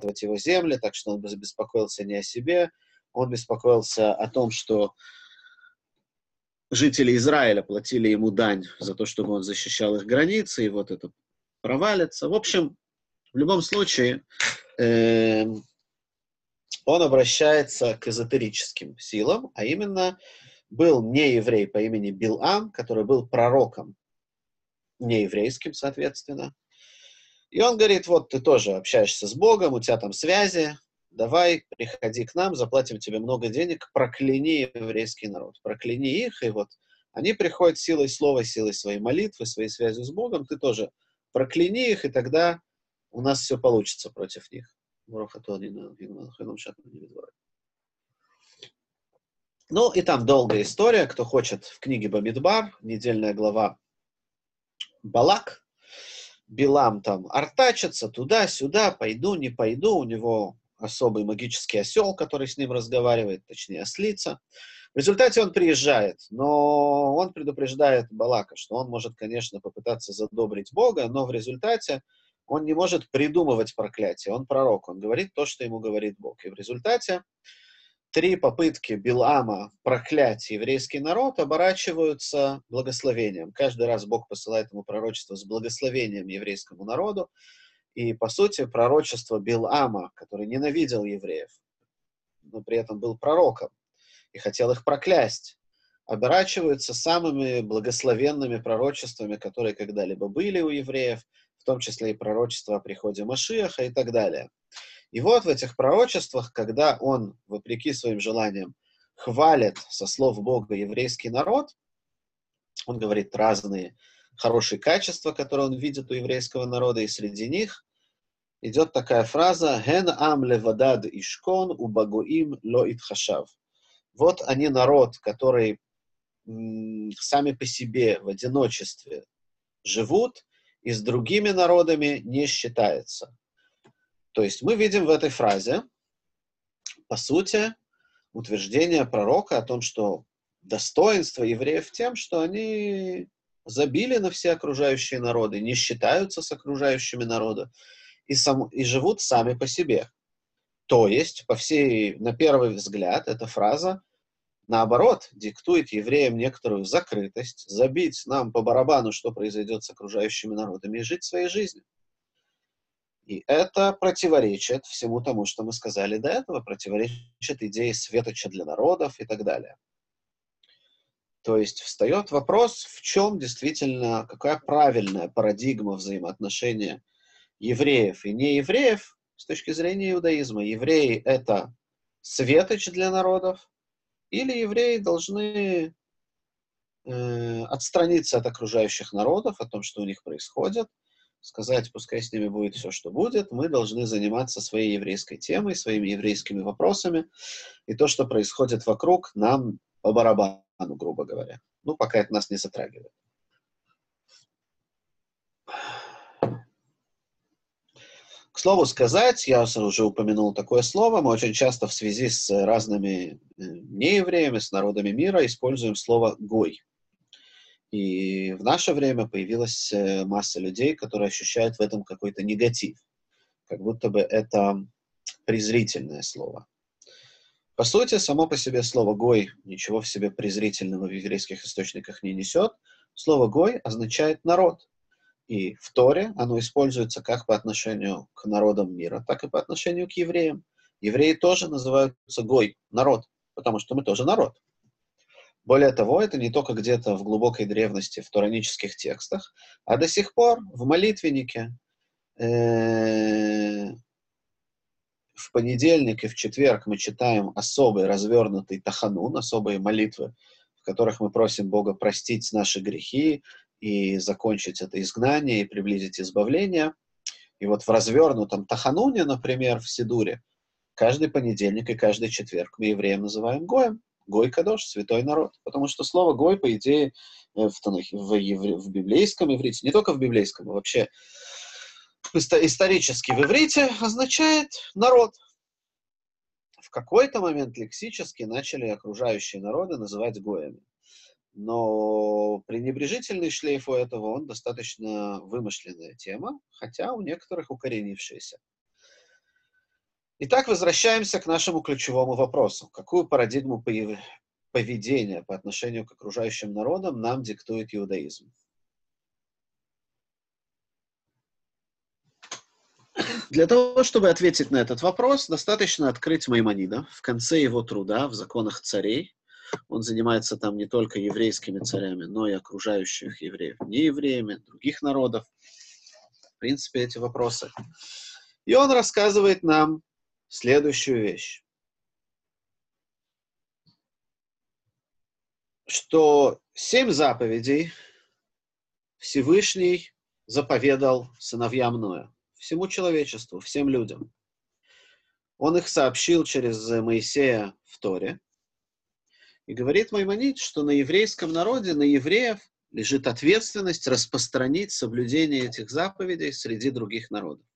захватывать его земли, так что он беспокоился не о себе, он беспокоился о том, что жители Израиля платили ему дань за то, чтобы он защищал их границы, и вот это провалится. В общем, в любом случае, э, он обращается к эзотерическим силам, а именно был не еврей по имени Билам, который был пророком, не еврейским, соответственно. И он говорит, вот ты тоже общаешься с Богом, у тебя там связи, давай, приходи к нам, заплатим тебе много денег, прокляни еврейский народ, прокляни их, и вот они приходят силой слова, силой своей молитвы, своей связью с Богом, ты тоже прокляни их, и тогда у нас все получится против них. Ну, и там долгая история. Кто хочет, в книге Бамидбар, недельная глава Балак, Билам там артачится туда-сюда, пойду, не пойду, у него особый магический осел, который с ним разговаривает, точнее ослица. В результате он приезжает, но он предупреждает Балака, что он может, конечно, попытаться задобрить Бога, но в результате он не может придумывать проклятие. Он пророк, он говорит то, что ему говорит Бог. И в результате три попытки Билама проклять еврейский народ оборачиваются благословением. Каждый раз Бог посылает ему пророчество с благословением еврейскому народу. И, по сути, пророчество Билама, который ненавидел евреев, но при этом был пророком и хотел их проклясть, оборачиваются самыми благословенными пророчествами, которые когда-либо были у евреев, в том числе и пророчество о приходе Машиаха и так далее. И вот в этих пророчествах, когда он, вопреки своим желаниям, хвалит со слов Бога еврейский народ, он говорит разные хорошие качества, которые он видит у еврейского народа, и среди них идет такая фраза «Ген ам левадад ишкон у багуим ло итхашав». Вот они народ, который сами по себе в одиночестве живут и с другими народами не считается. То есть мы видим в этой фразе, по сути, утверждение пророка о том, что достоинство евреев тем, что они забили на все окружающие народы, не считаются с окружающими народами и, сам, и живут сами по себе. То есть, по всей, на первый взгляд, эта фраза, наоборот, диктует евреям некоторую закрытость, забить нам по барабану, что произойдет с окружающими народами, и жить своей жизнью. И это противоречит всему тому, что мы сказали до этого, противоречит идее светоча для народов и так далее. То есть встает вопрос, в чем действительно, какая правильная парадигма взаимоотношения евреев и неевреев с точки зрения иудаизма. Евреи — это светоч для народов, или евреи должны э, отстраниться от окружающих народов, о том, что у них происходит, сказать, пускай с ними будет все, что будет, мы должны заниматься своей еврейской темой, своими еврейскими вопросами, и то, что происходит вокруг, нам по барабану, грубо говоря. Ну, пока это нас не затрагивает. К слову сказать, я уже упомянул такое слово, мы очень часто в связи с разными э, неевреями, с народами мира используем слово «гой». И в наше время появилась э, масса людей, которые ощущают в этом какой-то негатив, как будто бы это презрительное слово. По сути, само по себе слово «гой» ничего в себе презрительного в еврейских источниках не несет. Слово «гой» означает «народ». И в Торе оно используется как по отношению к народам мира, так и по отношению к евреям. Евреи тоже называются «гой», народ, потому что мы тоже народ. Более того, это не только где-то в глубокой древности, в туранических текстах, а до сих пор в молитвеннике. Э, в понедельник и в четверг мы читаем особый развернутый таханун, особые молитвы, в которых мы просим Бога простить наши грехи и закончить это изгнание и приблизить избавление. И вот в развернутом тахануне, например, в Сидуре, каждый понедельник и каждый четверг мы евреям называем Гоем. Гой Кадош, святой народ. Потому что слово Гой, по идее, э, в, в, в, в библейском иврите, не только в библейском, а вообще исторически в иврите означает народ. В какой-то момент лексически начали окружающие народы называть Гоями. Но пренебрежительный шлейф у этого, он достаточно вымышленная тема, хотя у некоторых укоренившаяся. Итак, возвращаемся к нашему ключевому вопросу. Какую парадигму поведения по отношению к окружающим народам нам диктует иудаизм? Для того, чтобы ответить на этот вопрос, достаточно открыть Маймонида в конце его труда в законах царей. Он занимается там не только еврейскими царями, но и окружающих евреев, не евреями, других народов. В принципе, эти вопросы. И он рассказывает нам следующую вещь. Что семь заповедей Всевышний заповедал сыновьям Ноя всему человечеству, всем людям. Он их сообщил через Моисея в Торе. И говорит Маймонид, что на еврейском народе, на евреев лежит ответственность распространить соблюдение этих заповедей среди других народов.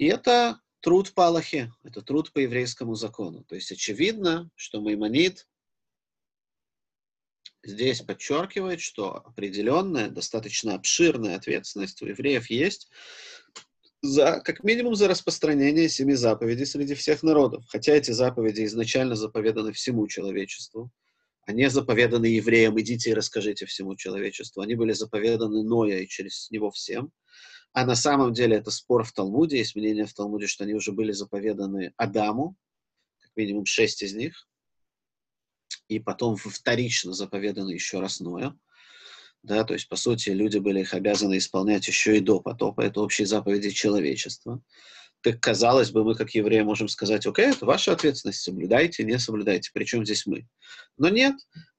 И это труд по Аллахе, это труд по еврейскому закону. То есть очевидно, что Маймонид здесь подчеркивает, что определенная, достаточно обширная ответственность у евреев есть за, как минимум за распространение семи заповедей среди всех народов. Хотя эти заповеди изначально заповеданы всему человечеству, они заповеданы евреям, идите и расскажите всему человечеству. Они были заповеданы Ноя и через него всем. А на самом деле это спор в Талмуде, есть мнение в Талмуде, что они уже были заповеданы Адаму, как минимум шесть из них и потом вторично заповедано еще раз Ноя. Да, то есть, по сути, люди были их обязаны исполнять еще и до потопа. Это общие заповеди человечества. Так, казалось бы, мы, как евреи, можем сказать, окей, это ваша ответственность, соблюдайте, не соблюдайте, причем здесь мы. Но нет,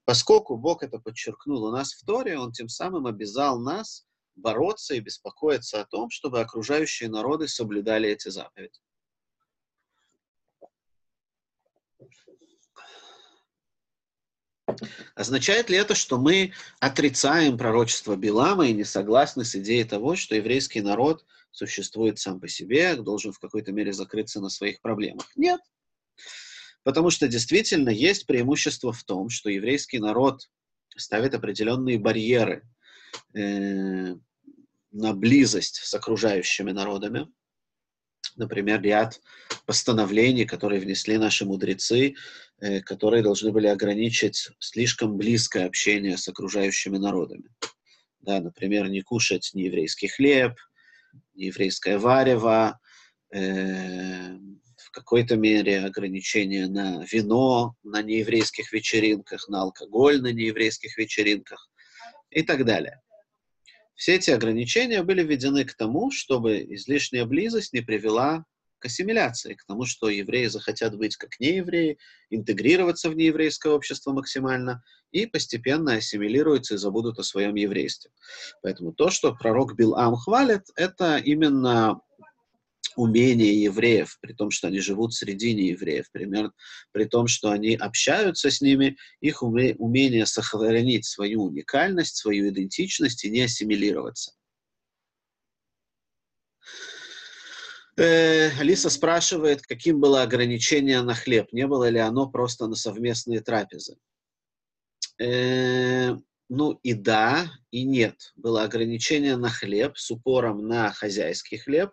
поскольку Бог это подчеркнул у нас в Торе, Он тем самым обязал нас бороться и беспокоиться о том, чтобы окружающие народы соблюдали эти заповеди. Означает ли это, что мы отрицаем пророчество Билама и не согласны с идеей того, что еврейский народ существует сам по себе, должен в какой-то мере закрыться на своих проблемах? Нет. Потому что действительно есть преимущество в том, что еврейский народ ставит определенные барьеры на близость с окружающими народами. Например, ряд постановлений, которые внесли наши мудрецы, Э, которые должны были ограничить слишком близкое общение с окружающими народами. Да, например, не кушать ни еврейский хлеб, ни еврейское варево, э, в какой-то мере ограничения на вино на нееврейских вечеринках, на алкоголь на нееврейских вечеринках и так далее. Все эти ограничения были введены к тому, чтобы излишняя близость не привела к ассимиляции, к тому, что евреи захотят быть как неевреи, интегрироваться в нееврейское общество максимально и постепенно ассимилируются и забудут о своем еврействе. Поэтому то, что пророк Билам хвалит, это именно умение евреев, при том, что они живут среди неевреев, примерно, при том, что они общаются с ними, их уме, умение сохранить свою уникальность, свою идентичность и не ассимилироваться. Э, Алиса спрашивает, каким было ограничение на хлеб, не было ли оно просто на совместные трапезы. Э, ну и да, и нет. Было ограничение на хлеб с упором на хозяйский хлеб,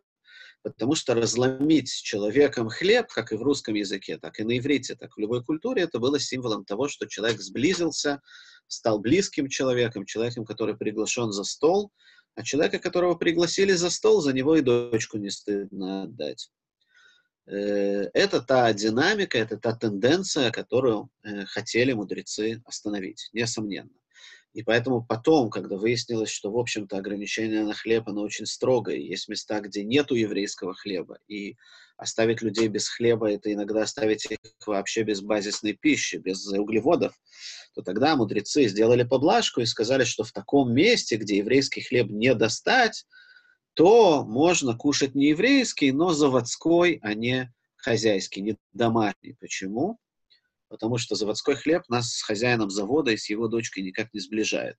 потому что разломить человеком хлеб, как и в русском языке, так и на иврите, так и в любой культуре, это было символом того, что человек сблизился, стал близким человеком, человеком, который приглашен за стол – а человека, которого пригласили за стол, за него и дочку не стыдно отдать. Э, это та динамика, это та тенденция, которую э, хотели мудрецы остановить, несомненно. И поэтому потом, когда выяснилось, что, в общем-то, ограничение на хлеб, оно очень строгое, есть места, где нету еврейского хлеба, и оставить людей без хлеба, это иногда оставить их вообще без базисной пищи, без углеводов, то тогда мудрецы сделали поблажку и сказали, что в таком месте, где еврейский хлеб не достать, то можно кушать не еврейский, но заводской, а не хозяйский, не домашний. Почему? Потому что заводской хлеб нас с хозяином завода и с его дочкой никак не сближает.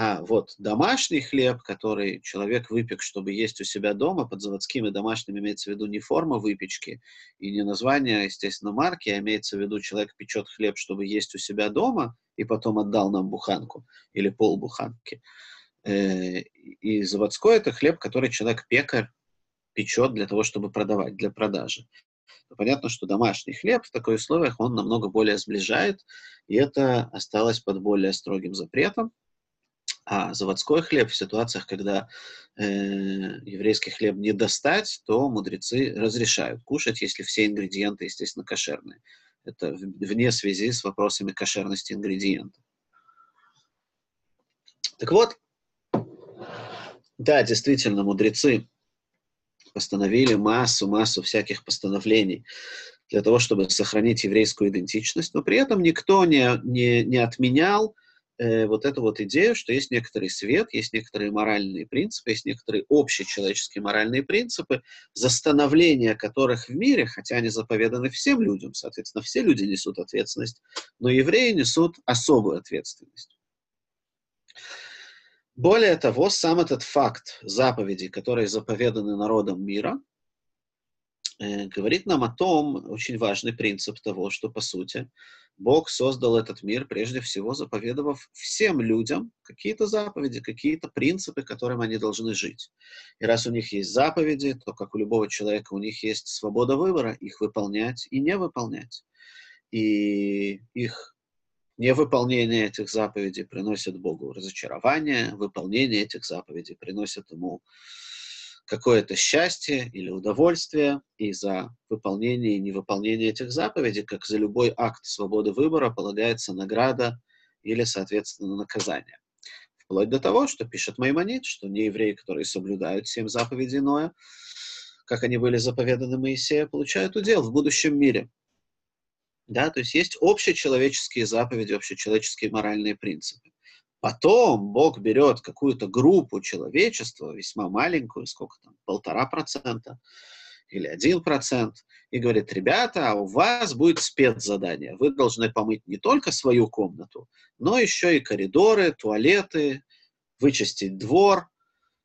А вот домашний хлеб, который человек выпек, чтобы есть у себя дома, под заводскими домашними имеется в виду не форма выпечки и не название, естественно, марки, а имеется в виду человек печет хлеб, чтобы есть у себя дома, и потом отдал нам буханку или полбуханки. Э, и заводской это хлеб, который человек пекарь печет для того, чтобы продавать, для продажи. То понятно, что домашний хлеб в таких условиях он намного более сближает, и это осталось под более строгим запретом. А заводской хлеб в ситуациях, когда э, еврейский хлеб не достать, то мудрецы разрешают кушать, если все ингредиенты, естественно, кошерные. Это вне связи с вопросами кошерности ингредиентов. Так вот, да, действительно, мудрецы постановили массу-массу всяких постановлений для того, чтобы сохранить еврейскую идентичность, но при этом никто не, не, не отменял э, вот эту вот идею, что есть некоторый свет, есть некоторые моральные принципы, есть некоторые общечеловеческие моральные принципы, за становление которых в мире, хотя они заповеданы всем людям, соответственно, все люди несут ответственность, но евреи несут особую ответственность. Более того, сам этот факт заповедей, которые заповеданы народом мира, э, говорит нам о том, очень важный принцип того, что, по сути, Бог создал этот мир, прежде всего заповедовав всем людям какие-то заповеди, какие-то принципы, которым они должны жить. И раз у них есть заповеди, то, как у любого человека, у них есть свобода выбора их выполнять и не выполнять. И их Невыполнение этих заповедей приносит Богу разочарование, выполнение этих заповедей приносит ему какое-то счастье или удовольствие, и за выполнение и невыполнение этих заповедей, как за любой акт свободы выбора, полагается награда или, соответственно, наказание. Вплоть до того, что пишет Маймонит, что не евреи, которые соблюдают семь заповедей Ноя, как они были заповеданы Моисея, получают удел в будущем мире. Да, то есть есть общечеловеческие заповеди, общечеловеческие моральные принципы. Потом Бог берет какую-то группу человечества, весьма маленькую, сколько там, полтора процента или один процент, и говорит, ребята, у вас будет спецзадание. Вы должны помыть не только свою комнату, но еще и коридоры, туалеты, вычистить двор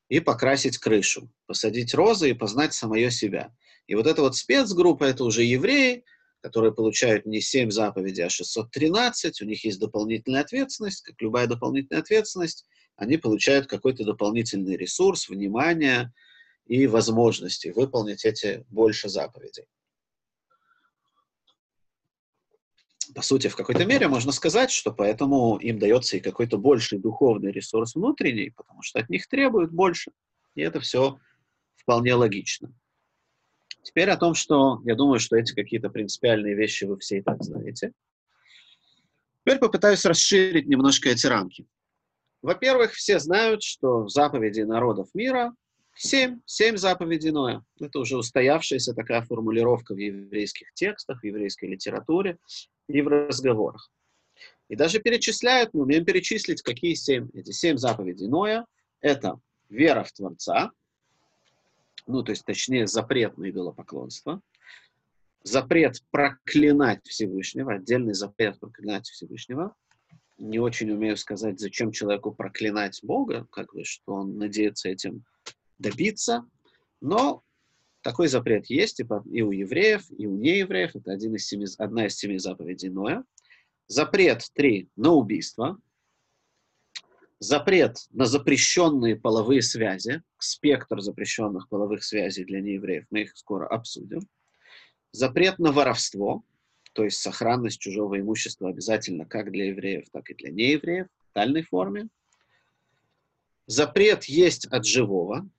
и покрасить крышу, посадить розы и познать самое себя. И вот эта вот спецгруппа, это уже евреи, которые получают не 7 заповедей, а 613, у них есть дополнительная ответственность, как любая дополнительная ответственность, они получают какой-то дополнительный ресурс, внимание и возможности выполнить эти больше заповедей. По сути, в какой-то мере можно сказать, что поэтому им дается и какой-то больший духовный ресурс внутренний, потому что от них требуют больше. И это все вполне логично. Теперь о том, что я думаю, что эти какие-то принципиальные вещи вы все и так знаете. Теперь попытаюсь расширить немножко эти рамки. Во-первых, все знают, что заповеди народов мира семь, семь заповедей Ноя. Это уже устоявшаяся такая формулировка в еврейских текстах, в еврейской литературе и в разговорах. И даже перечисляют, мы умеем перечислить, какие семь. Эти семь заповедей Ноя – это вера в Творца, ну, то есть, точнее, запрет на идолопоклонство, запрет проклинать Всевышнего, отдельный запрет проклинать Всевышнего. Не очень умею сказать, зачем человеку проклинать Бога, как бы, что он надеется этим добиться, но такой запрет есть и, и у евреев, и у неевреев. Это один из семи, одна из семи заповедей Ноя. Запрет три на убийство – запрет на запрещенные половые связи, спектр запрещенных половых связей для неевреев, мы их скоро обсудим. Запрет на воровство, то есть сохранность чужого имущества обязательно как для евреев, так и для неевреев в тотальной форме. Запрет есть от живого,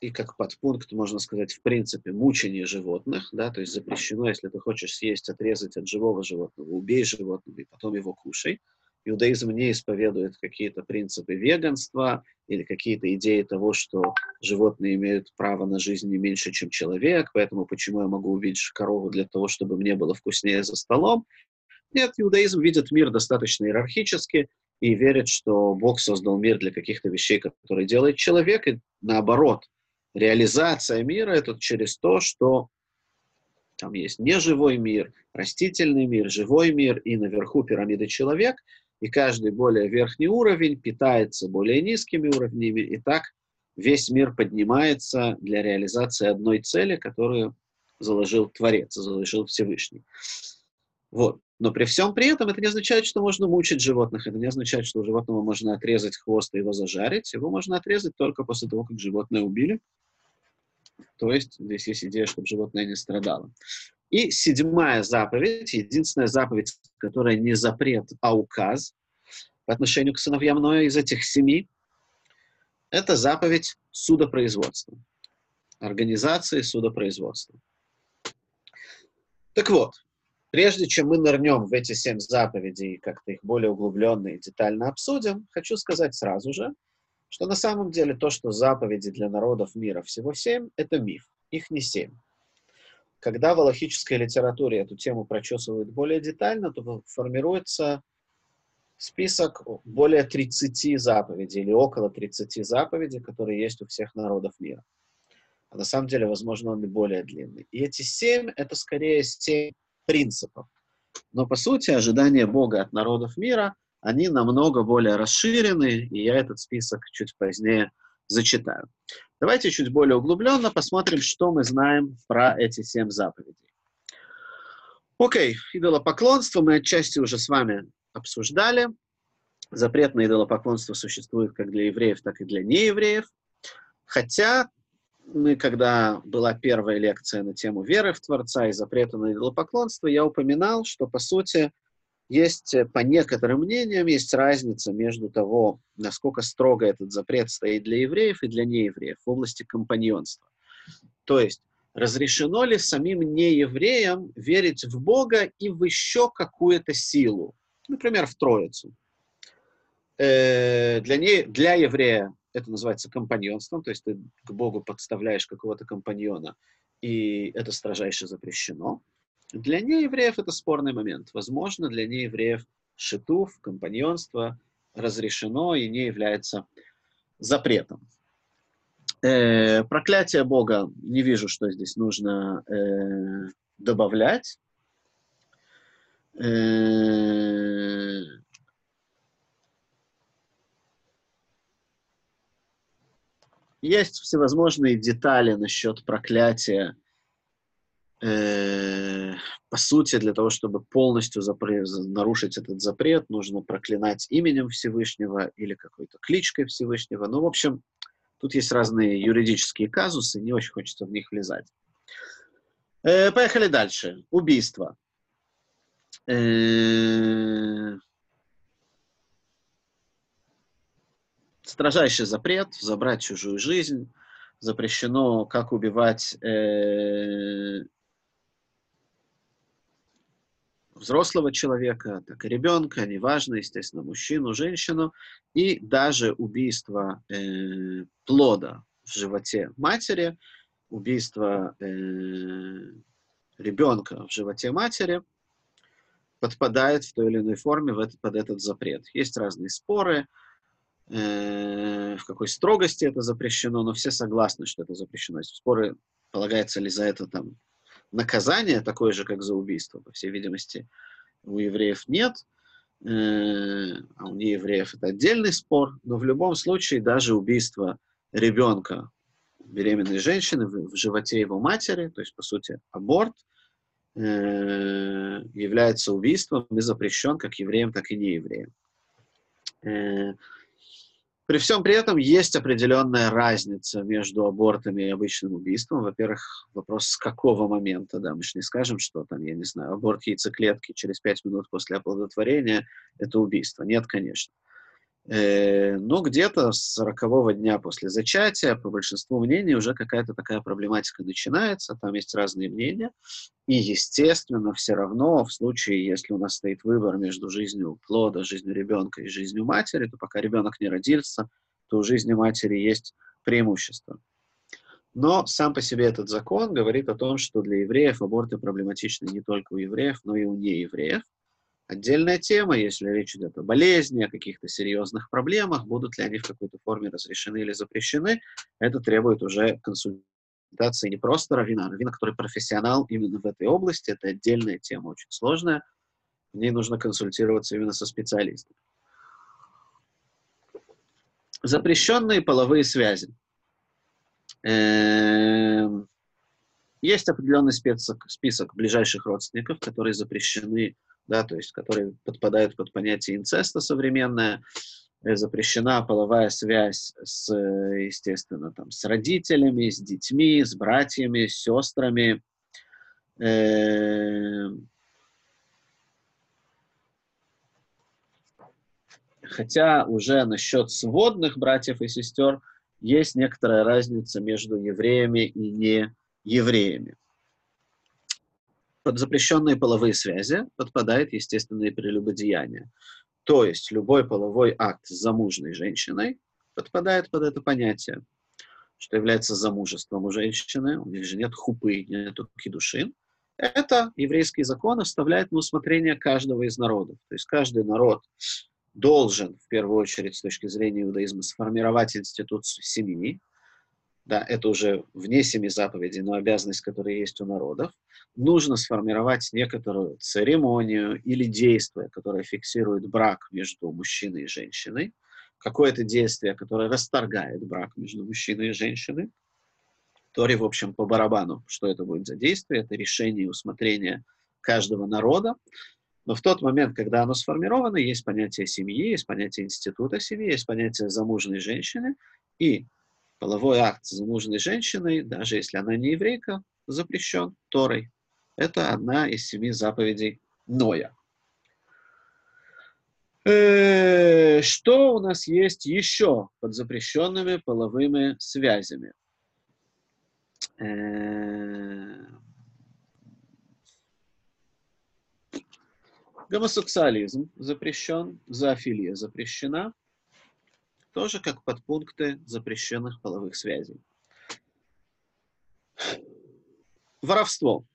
и как подпункт, можно сказать, в принципе, мучение животных, да, то есть запрещено, если ты хочешь съесть, отрезать от живого животного, убей животного и потом его кушай – иудаизм не исповедует какие-то принципы веганства или какие-то идеи того, что животные имеют право на жизнь не меньше, чем человек, поэтому почему я могу убить корову для того, чтобы мне было вкуснее за столом. Нет, иудаизм видит мир достаточно иерархически и верит, что Бог создал мир для каких-то вещей, которые делает человек, и наоборот, реализация мира — это через то, что там есть неживой мир, растительный мир, живой мир, и наверху пирамиды человек — и каждый более верхний уровень питается более низкими уровнями, и так весь мир поднимается для реализации одной цели, которую заложил Творец, заложил Всевышний. Вот. Но при всем при этом это не означает, что можно мучить животных, это не означает, что у животного можно отрезать хвост и его зажарить. Его можно отрезать только после того, как животное убили. То есть здесь есть идея, чтобы животное не страдало. И седьмая заповедь, единственная заповедь, которая не запрет, а указ по отношению к сыновьям Ноя из этих семи, это заповедь судопроизводства, организации судопроизводства. Так вот, прежде чем мы нырнем в эти семь заповедей и как-то их более углубленно и детально обсудим, хочу сказать сразу же, что на самом деле то, что заповеди для народов мира всего семь, это миф. Их не семь. Когда в аллахической литературе эту тему прочесывают более детально, то формируется список более 30 заповедей или около 30 заповедей, которые есть у всех народов мира. А на самом деле, возможно, он и более длинный. И эти семь — это скорее семь принципов. Но, по сути, ожидания Бога от народов мира, они намного более расширены, и я этот список чуть позднее зачитаю. Давайте чуть более углубленно посмотрим, что мы знаем про эти семь заповедей. Окей, идолопоклонство мы отчасти уже с вами обсуждали. Запрет на идолопоклонство существует как для евреев, так и для неевреев. Хотя мы, когда была первая лекция на тему веры в Творца и запрета на идолопоклонство, я упоминал, что, по сути, есть, э, по некоторым мнениям, есть разница между того, насколько строго этот запрет стоит для евреев и для неевреев в области компаньонства. То есть, разрешено ли самим неевреям верить в Бога и в еще какую-то силу, например, в Троицу. Э, для, не, для еврея это называется компаньонством, то есть ты к Богу подставляешь какого-то компаньона, и это строжайше запрещено. Для неевреев это спорный момент. Возможно, для неевреев шитув, компаньонство разрешено и не является запретом. Э, проклятие Бога не вижу, что здесь нужно э, добавлять. Э, есть всевозможные детали насчет проклятия. Э, по сути, для того, чтобы полностью нарушить этот запрет, нужно проклинать именем Всевышнего или какой-то кличкой Всевышнего. Ну, в общем, тут есть разные юридические казусы, не очень хочется в них влезать. Э, поехали дальше. Убийство. Э, строжайший запрет забрать чужую жизнь. Запрещено как убивать э, взрослого человека, так и ребенка, неважно, естественно, мужчину, женщину, и даже убийство э, плода в животе матери, убийство э, ребенка в животе матери – подпадает в той или иной форме в этот, под этот запрет. Есть разные споры, э, в какой строгости это запрещено, но все согласны, что это запрещено. Есть споры, полагается ли за это там наказание такое же, как за убийство. По всей видимости, у евреев нет, э, а у неевреев это отдельный спор, но в любом случае даже убийство ребенка беременной женщины в, животе его матери, то есть, по сути, аборт – Э, является убийством и запрещен как евреям, так и неевреям. Э, при всем при этом есть определенная разница между абортами и обычным убийством. Во-первых, вопрос с какого момента, да, мы же не скажем, что там, я не знаю, аборт яйцеклетки через 5 минут после оплодотворения – это убийство. Нет, конечно. Э, но где-то с 40 дня после зачатия, по большинству мнений, уже какая-то такая проблематика начинается, там есть разные мнения, и, естественно, все равно в случае, если у нас стоит выбор между жизнью плода, жизнью ребенка и жизнью матери, то пока ребенок не родился, то у жизни матери есть преимущество. Но сам по себе этот закон говорит о том, что для евреев аборты проблематичны не только у евреев, но и у неевреев. Отдельная тема, если речь идет о болезни, о каких-то серьезных проблемах, будут ли они в какой-то форме разрешены или запрещены, это требует уже консультации не просто равина, а равина, который профессионал именно в этой области, это отдельная тема, очень сложная, в ней нужно консультироваться именно со специалистом. Запрещенные половые связи. Эм, есть определенный список, список ближайших родственников, которые запрещены да, то есть которые подпадают под понятие инцеста современное. э, запрещена половая связь с, естественно, там, с родителями, с детьми, с братьями, с сестрами. Э, хотя уже насчет сводных братьев и сестер есть некоторая разница между евреями и не евреями. Под запрещенные половые связи подпадает естественное прелюбодеяние. То есть любой половой акт с замужней женщиной подпадает под это понятие, что является замужеством у женщины, у них же нет хупы, нет кидушин. Это еврейский закон оставляет на усмотрение каждого из народов. То есть каждый народ должен, в первую очередь, с точки зрения иудаизма, сформировать институт семьи, да, это уже вне семи заповедей, но обязанность, которая есть у народов, нужно сформировать некоторую церемонию или действие, которое фиксирует брак между мужчиной и женщиной, какое-то действие, которое расторгает брак между мужчиной и женщиной. Торе, в общем, по барабану, что это будет за действие, это решение и усмотрение каждого народа. Но в тот момент, когда оно сформировано, есть понятие семьи, есть понятие института семьи, есть понятие замужней женщины, и половой акт с замужней женщиной, даже если она не еврейка, запрещен Торой. Это одна из семи заповедей Ноя. Э, что у нас есть еще под запрещенными половыми связями? Э, гомосексуализм запрещен, зоофилия запрещена – тоже как подпункты запрещенных половых связей. Воровство.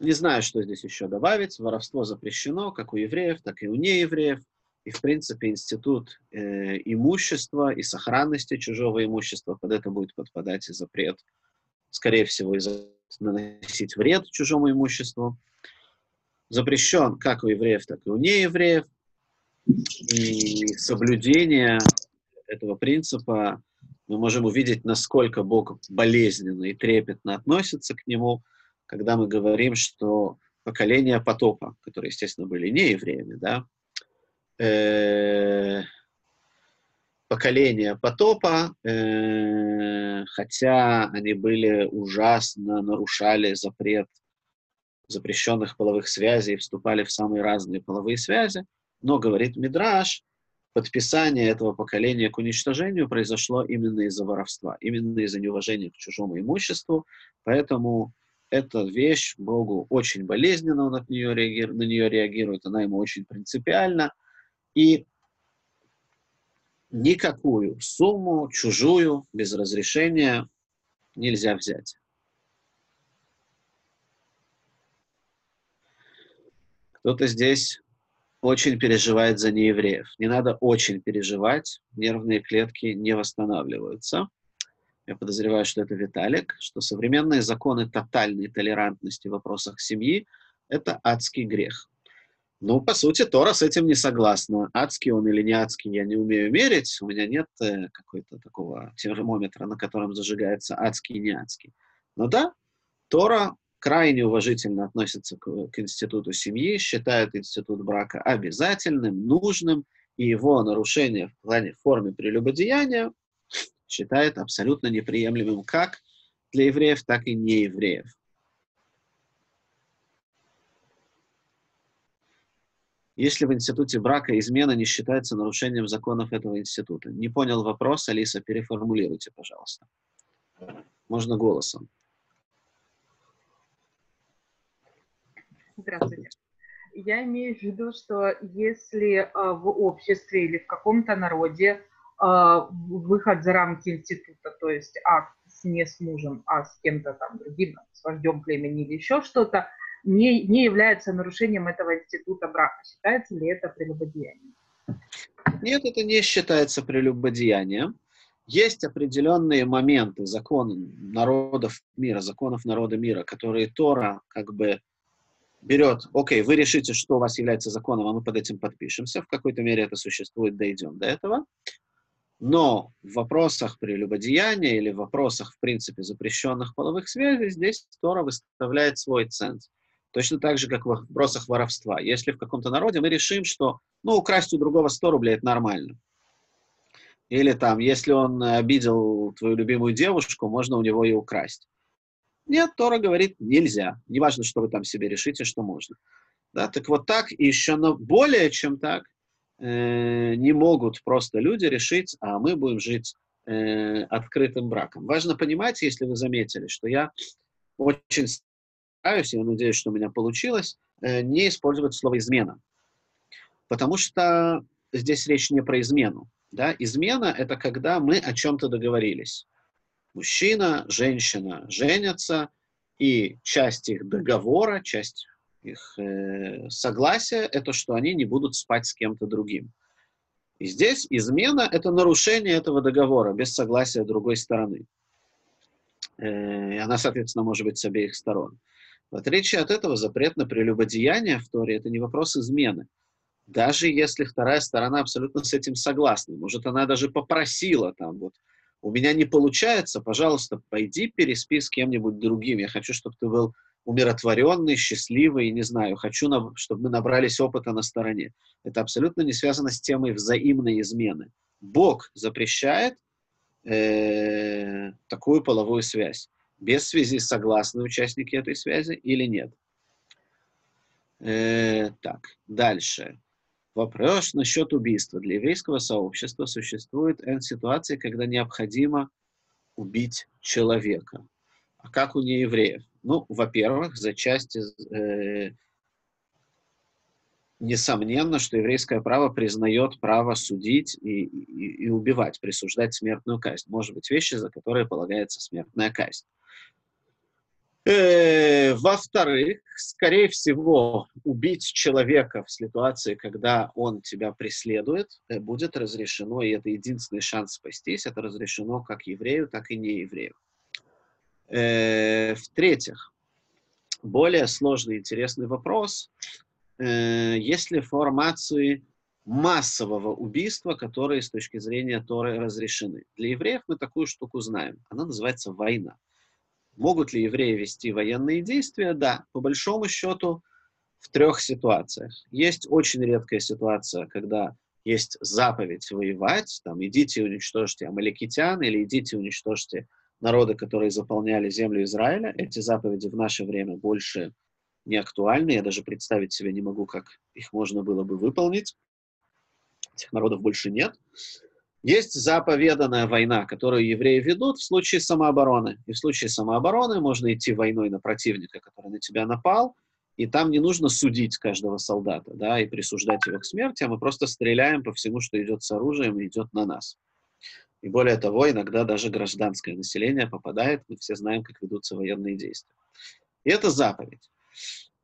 Не знаю, что здесь еще добавить. Воровство запрещено как у евреев, так и у неевреев. И, в принципе, институт э, имущества и сохранности чужого имущества под это будет подпадать и запрет, скорее всего, из наносить вред чужому имуществу. Запрещен как у евреев, так и у неевреев. И соблюдение этого принципа мы можем увидеть, насколько Бог болезненно и трепетно относится к нему, когда мы говорим, что поколение потопа, которые, естественно, были не евреями, да, э, поколение потопа, э, хотя они были ужасно, нарушали запрет запрещенных половых связей, вступали в самые разные половые связи, но, говорит Мидраш, подписание этого поколения к уничтожению произошло именно из-за воровства, именно из-за неуважения к чужому имуществу. Поэтому эта вещь Богу очень болезненно, он от нее реагирует, на нее реагирует, она ему очень принципиальна. И никакую сумму чужую без разрешения нельзя взять. Кто-то здесь очень переживает за неевреев. Не надо очень переживать, нервные клетки не восстанавливаются. Я подозреваю, что это Виталик, что современные законы тотальной толерантности в вопросах семьи – это адский грех. Ну, по сути, Тора с этим не согласна. Адский он или не адский, я не умею мерить. У меня нет э, какой-то такого термометра, на котором зажигается адский и не адский. Но да, Тора крайне уважительно относится к, к институту семьи, считает институт брака обязательным, нужным, и его нарушение в плане в форме прелюбодеяния считает абсолютно неприемлемым как для евреев, так и неевреев. Если в институте брака измена не считается нарушением законов этого института? Не понял вопрос, Алиса, переформулируйте, пожалуйста. Можно голосом. Здравствуйте. Я имею в виду, что если а, в обществе или в каком-то народе а, выход за рамки института, то есть акт не с мужем, а с кем-то там другим, с вождем племени или еще что-то, не, не является нарушением этого института брака. Считается ли это прелюбодеянием? Нет, это не считается прелюбодеянием. Есть определенные моменты закона народов мира, законов народа мира, которые Тора как бы берет, окей, вы решите, что у вас является законом, а мы под этим подпишемся, в какой-то мере это существует, дойдем до этого. Но в вопросах прелюбодеяния или в вопросах, в принципе, запрещенных половых связей, здесь Тора выставляет свой ценз. Точно так же, как в вопросах воровства. Если в каком-то народе мы решим, что, ну, украсть у другого 100 рублей – это нормально. Или там, если он обидел твою любимую девушку, можно у него и украсть. Нет, Тора говорит, нельзя. Неважно, что вы там себе решите, что можно. Да, так вот так, и еще но более чем так, э, не могут просто люди решить, а мы будем жить э, открытым браком. Важно понимать, если вы заметили, что я очень стараюсь, я надеюсь, что у меня получилось, э, не использовать слово «измена». Потому что здесь речь не про измену. Да? Измена — это когда мы о чем-то договорились. Мужчина, женщина женятся, и часть их договора, часть их э, согласия — это что они не будут спать с кем-то другим. И здесь измена — это нарушение этого договора без согласия другой стороны. Э, и она, соответственно, может быть с обеих сторон. В отличие от этого, запрет на прелюбодеяние в Торе — это не вопрос измены даже если вторая сторона абсолютно с этим согласна, может, она даже попросила там вот, у меня не получается, пожалуйста, пойди переспи с кем-нибудь другим. Я хочу, чтобы ты был умиротворенный, счастливый, не знаю, хочу, чтобы мы набрались опыта на стороне. Это абсолютно не связано с темой взаимной измены. Бог запрещает э, такую половую связь. Без связи согласны участники этой связи или нет. Э, так, дальше. Вопрос насчет убийства. Для еврейского сообщества существует N ситуации, когда необходимо убить человека. А как у неевреев? Ну, во-первых, за часть э, несомненно, что еврейское право признает право судить и, и, и убивать, присуждать смертную казнь. Может быть, вещи, за которые полагается смертная казнь. Э, во-вторых, скорее всего, убить человека в ситуации, когда он тебя преследует, э, будет разрешено, и это единственный шанс спастись, это разрешено как еврею, так и не еврею. Э, в-третьих, более сложный интересный вопрос, есть ли формации массового убийства, которые с точки зрения Торы разрешены. Для евреев мы такую штуку знаем. Она называется война. Могут ли евреи вести военные действия? Да, по большому счету в трех ситуациях. Есть очень редкая ситуация, когда есть заповедь воевать, там, идите уничтожьте амаликитян или идите уничтожьте народы, которые заполняли землю Израиля. Эти заповеди в наше время больше не актуальны. Я даже представить себе не могу, как их можно было бы выполнить. Этих народов больше нет. Есть заповеданная война, которую евреи ведут в случае самообороны. И в случае самообороны можно идти войной на противника, который на тебя напал, и там не нужно судить каждого солдата, да, и присуждать его к смерти, а мы просто стреляем по всему, что идет с оружием и идет на нас. И более того, иногда даже гражданское население попадает, мы все знаем, как ведутся военные действия. И это заповедь.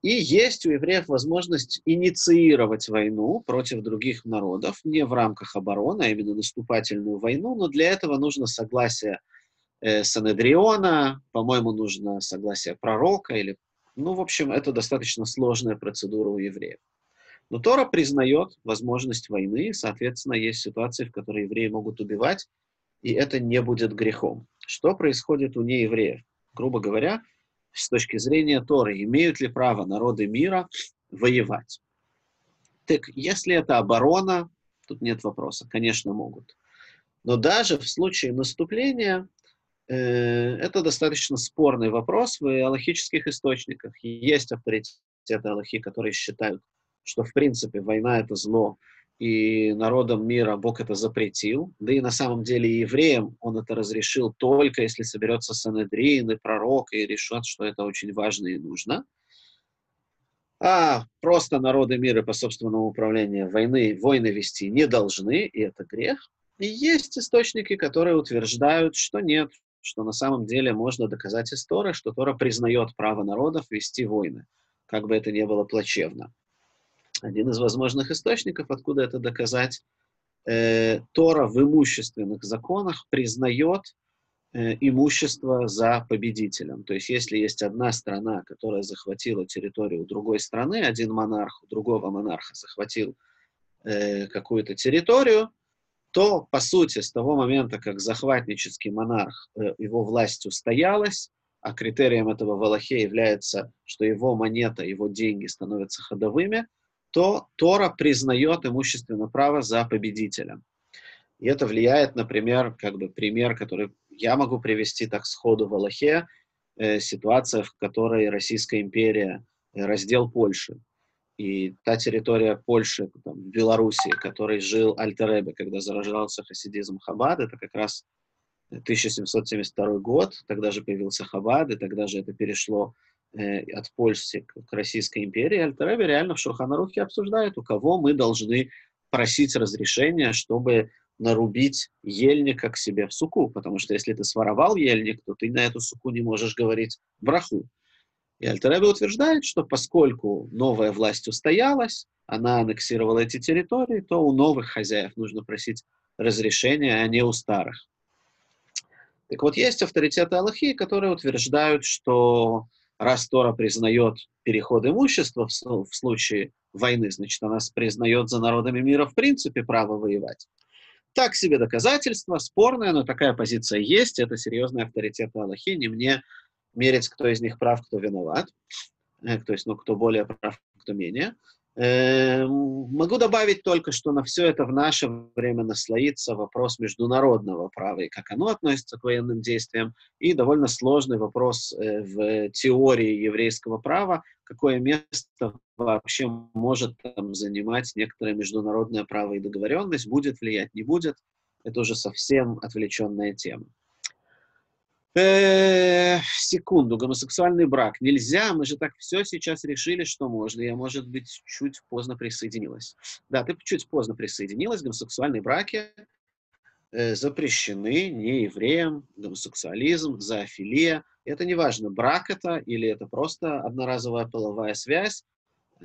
И есть у евреев возможность инициировать войну против других народов, не в рамках обороны, а именно наступательную войну, но для этого нужно согласие э, Санедриона, по-моему, нужно согласие пророка, или, ну, в общем, это достаточно сложная процедура у евреев. Но Тора признает возможность войны, соответственно, есть ситуации, в которые евреи могут убивать, и это не будет грехом. Что происходит у неевреев? Грубо говоря, с точки зрения Торы, имеют ли право народы мира воевать? Так, если это оборона, тут нет вопроса, конечно, могут. Но даже в случае наступления э, это достаточно спорный вопрос в аллахических источниках. Есть авторитеты аллахи, которые считают, что в принципе война это зло, и народам мира Бог это запретил. Да и на самом деле евреям он это разрешил только если соберется Санедрин и пророк и решат, что это очень важно и нужно. А просто народы мира по собственному управлению войны, войны вести не должны, и это грех. И есть источники, которые утверждают, что нет, что на самом деле можно доказать из Торы, что Тора признает право народов вести войны, как бы это ни было плачевно один из возможных источников, откуда это доказать, э, Тора в имущественных законах признает э, имущество за победителем. То есть, если есть одна страна, которая захватила территорию другой страны, один монарх у другого монарха захватил э, какую-то территорию, то, по сути, с того момента, как захватнический монарх, э, его власть устоялась, а критерием этого в Аллахе является, что его монета, его деньги становятся ходовыми, то Тора признает имущественное право за победителем. И это влияет, например, как бы пример, который я могу привести так сходу в Аллахе, э, ситуация, в которой Российская империя, э, раздел Польши. И та территория Польши, там, Белоруссии, которой жил Альтеребе, когда зарождался хасидизм Хабад, это как раз 1772 год, тогда же появился Хабад, и тогда же это перешло э, от Польши к, Российской империи. Альтеребе реально в Шурханарухе обсуждает, у кого мы должны просить разрешения, чтобы нарубить ельника к себе в суку, потому что если ты своровал ельник, то ты на эту суку не можешь говорить браху. И Альтеребе утверждает, что поскольку новая власть устоялась, она аннексировала эти территории, то у новых хозяев нужно просить разрешения, а не у старых. Так вот, есть авторитеты Аллахи, которые утверждают, что раз Тора признает переход имущества в, в случае войны, значит, она признает за народами мира в принципе право воевать. Так себе доказательство, спорное, но такая позиция есть, это серьезный авторитет Аллахи, не мне мерить, кто из них прав, кто виноват, э, то есть, ну, кто более прав, кто менее. Эм, могу добавить только, что на все это в наше время наслоится вопрос международного права и как оно относится к военным действиям, и довольно сложный вопрос э, в теории еврейского права, какое место вообще может там занимать некоторое международное право и договоренность, будет влиять, не будет. Это уже совсем отвлеченная тема. Э, секунду, гомосексуальный брак нельзя, мы же так все сейчас решили, что можно. Я, может быть, чуть поздно присоединилась. Да, ты чуть поздно присоединилась. Гомосексуальные браки э, запрещены не евреям, гомосексуализм, зоофилия. Это не важно, брак это или это просто одноразовая половая связь,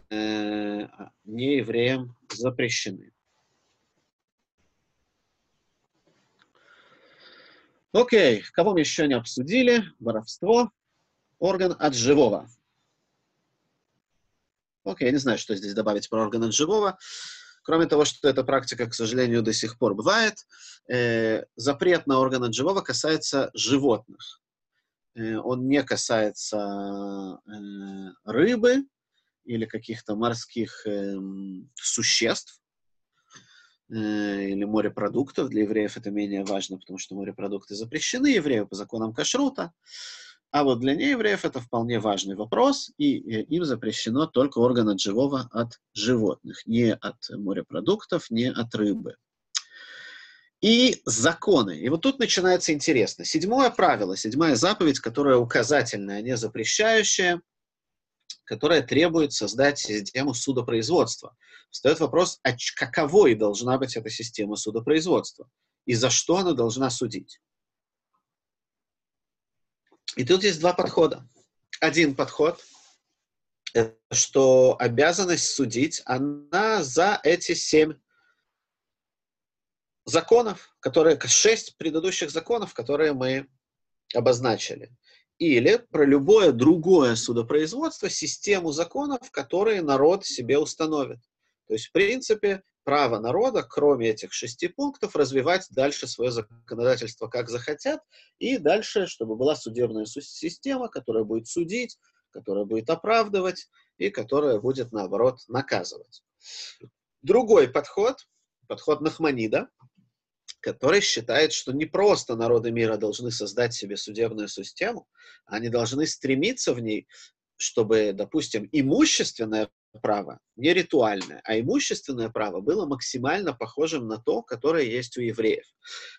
э, не евреям запрещены. Окей, кого мы еще не обсудили? Воровство. Орган от живого. Окей, я не знаю, что здесь добавить про орган от живого. Кроме того, что эта практика, к сожалению, до сих пор бывает, э, запрет на орган от живого касается животных. Э, он не касается э, рыбы или каких-то морских э, существ, или морепродуктов. Для евреев это менее важно, потому что морепродукты запрещены еврею по законам кашрута. А вот для неевреев это вполне важный вопрос, и им запрещено только орган от живого от животных, не от морепродуктов, не от рыбы. И законы. И вот тут начинается интересно. Седьмое правило, седьмая заповедь, которая указательная, не запрещающая, которая требует создать систему судопроизводства. Встает вопрос, а каковой должна быть эта система судопроизводства? И за что она должна судить? И тут есть два подхода. Один подход, что обязанность судить, она за эти семь законов, которые, шесть предыдущих законов, которые мы обозначили или про любое другое судопроизводство, систему законов, которые народ себе установит. То есть, в принципе, право народа, кроме этих шести пунктов, развивать дальше свое законодательство как захотят, и дальше, чтобы была судебная система, которая будет судить, которая будет оправдывать и которая будет, наоборот, наказывать. Другой подход, подход Нахманида, который считает, что не просто народы мира должны создать себе судебную систему, они должны стремиться в ней, чтобы, допустим, имущественное право, не ритуальное, а имущественное право было максимально похожим на то, которое есть у евреев.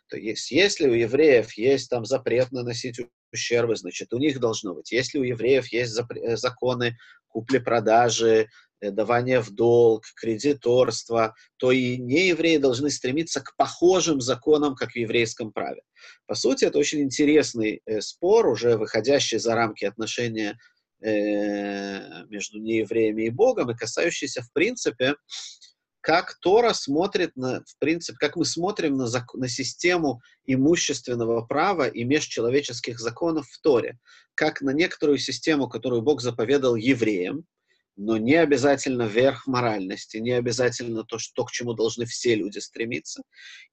То есть, если у евреев есть там запрет наносить ущербы, значит, у них должно быть. Если у евреев есть э, законы купли-продажи, давание в долг, кредиторство, то и неевреи должны стремиться к похожим законам, как в еврейском праве. По сути, это очень интересный э, спор, уже выходящий за рамки отношения э, между неевреями и Богом, и касающийся, в принципе, как Тора смотрит на, в принципе, как мы смотрим на, на систему имущественного права и межчеловеческих законов в Торе, как на некоторую систему, которую Бог заповедал евреям, но не обязательно верх моральности, не обязательно то, что, к чему должны все люди стремиться.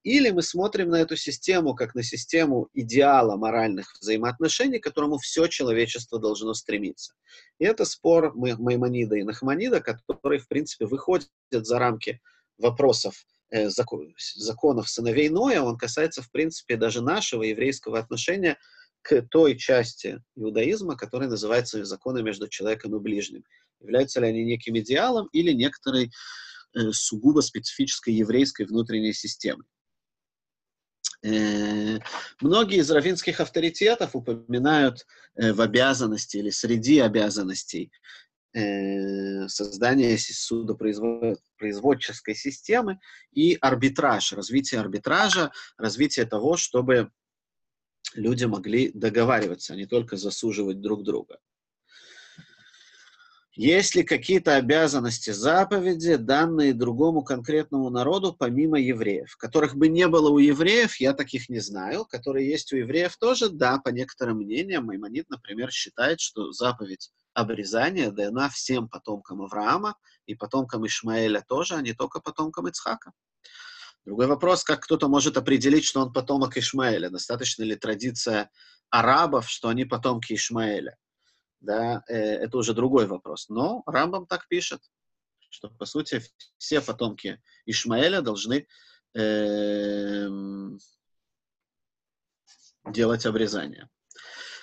Или мы смотрим на эту систему как на систему идеала моральных взаимоотношений, к которому все человечество должно стремиться. И это спор Маймонида и Нахманида, который, в принципе, выходит за рамки вопросов э, закон, законов сыновей Ноя, он касается, в принципе, даже нашего еврейского отношения к той части иудаизма, которая называется законы между человеком и ближним. Являются ли они неким идеалом или некоторой э, сугубо специфической еврейской внутренней системой. Э, многие из равинских авторитетов упоминают э, в обязанности или среди обязанностей э, создание судопроизводческой системы и арбитраж, развитие арбитража, развитие того, чтобы люди могли договариваться, а не только засуживать друг друга. Есть ли какие-то обязанности, заповеди, данные другому конкретному народу, помимо евреев? Которых бы не было у евреев, я таких не знаю. Которые есть у евреев тоже, да, по некоторым мнениям. Маймонид, например, считает, что заповедь обрезания дана всем потомкам Авраама и потомкам Ишмаэля тоже, а не только потомкам Ицхака. Другой вопрос, как кто-то может определить, что он потомок Ишмаэля. Достаточно ли традиция арабов, что они потомки Ишмаэля? Да, э, это уже другой вопрос. Но Рамбам так пишет, что, по сути, все потомки Ишмаэля должны э, делать обрезание.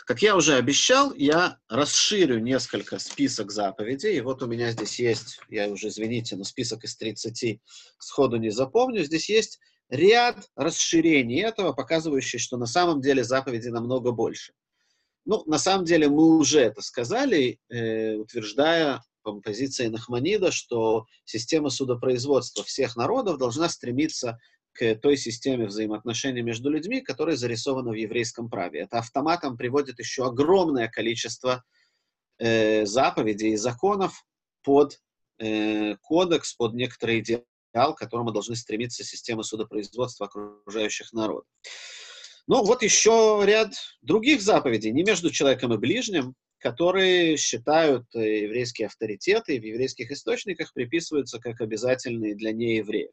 Как я уже обещал, я расширю несколько список заповедей. И вот у меня здесь есть, я уже, извините, но список из 30 сходу не запомню. Здесь есть ряд расширений этого, показывающий, что на самом деле заповедей намного больше. Ну, на самом деле мы уже это сказали, э, утверждая по позиции Нахманида, что система судопроизводства всех народов должна стремиться к той системе взаимоотношений между людьми, которая зарисована в еврейском праве. Это автоматом приводит еще огромное количество э, заповедей и законов под э, кодекс, под некоторый идеал, к которому должны стремиться системы судопроизводства окружающих народов. Ну, вот еще ряд других заповедей, не между человеком и ближним, которые считают э, еврейские авторитеты и в еврейских источниках приписываются как обязательные для неевреев.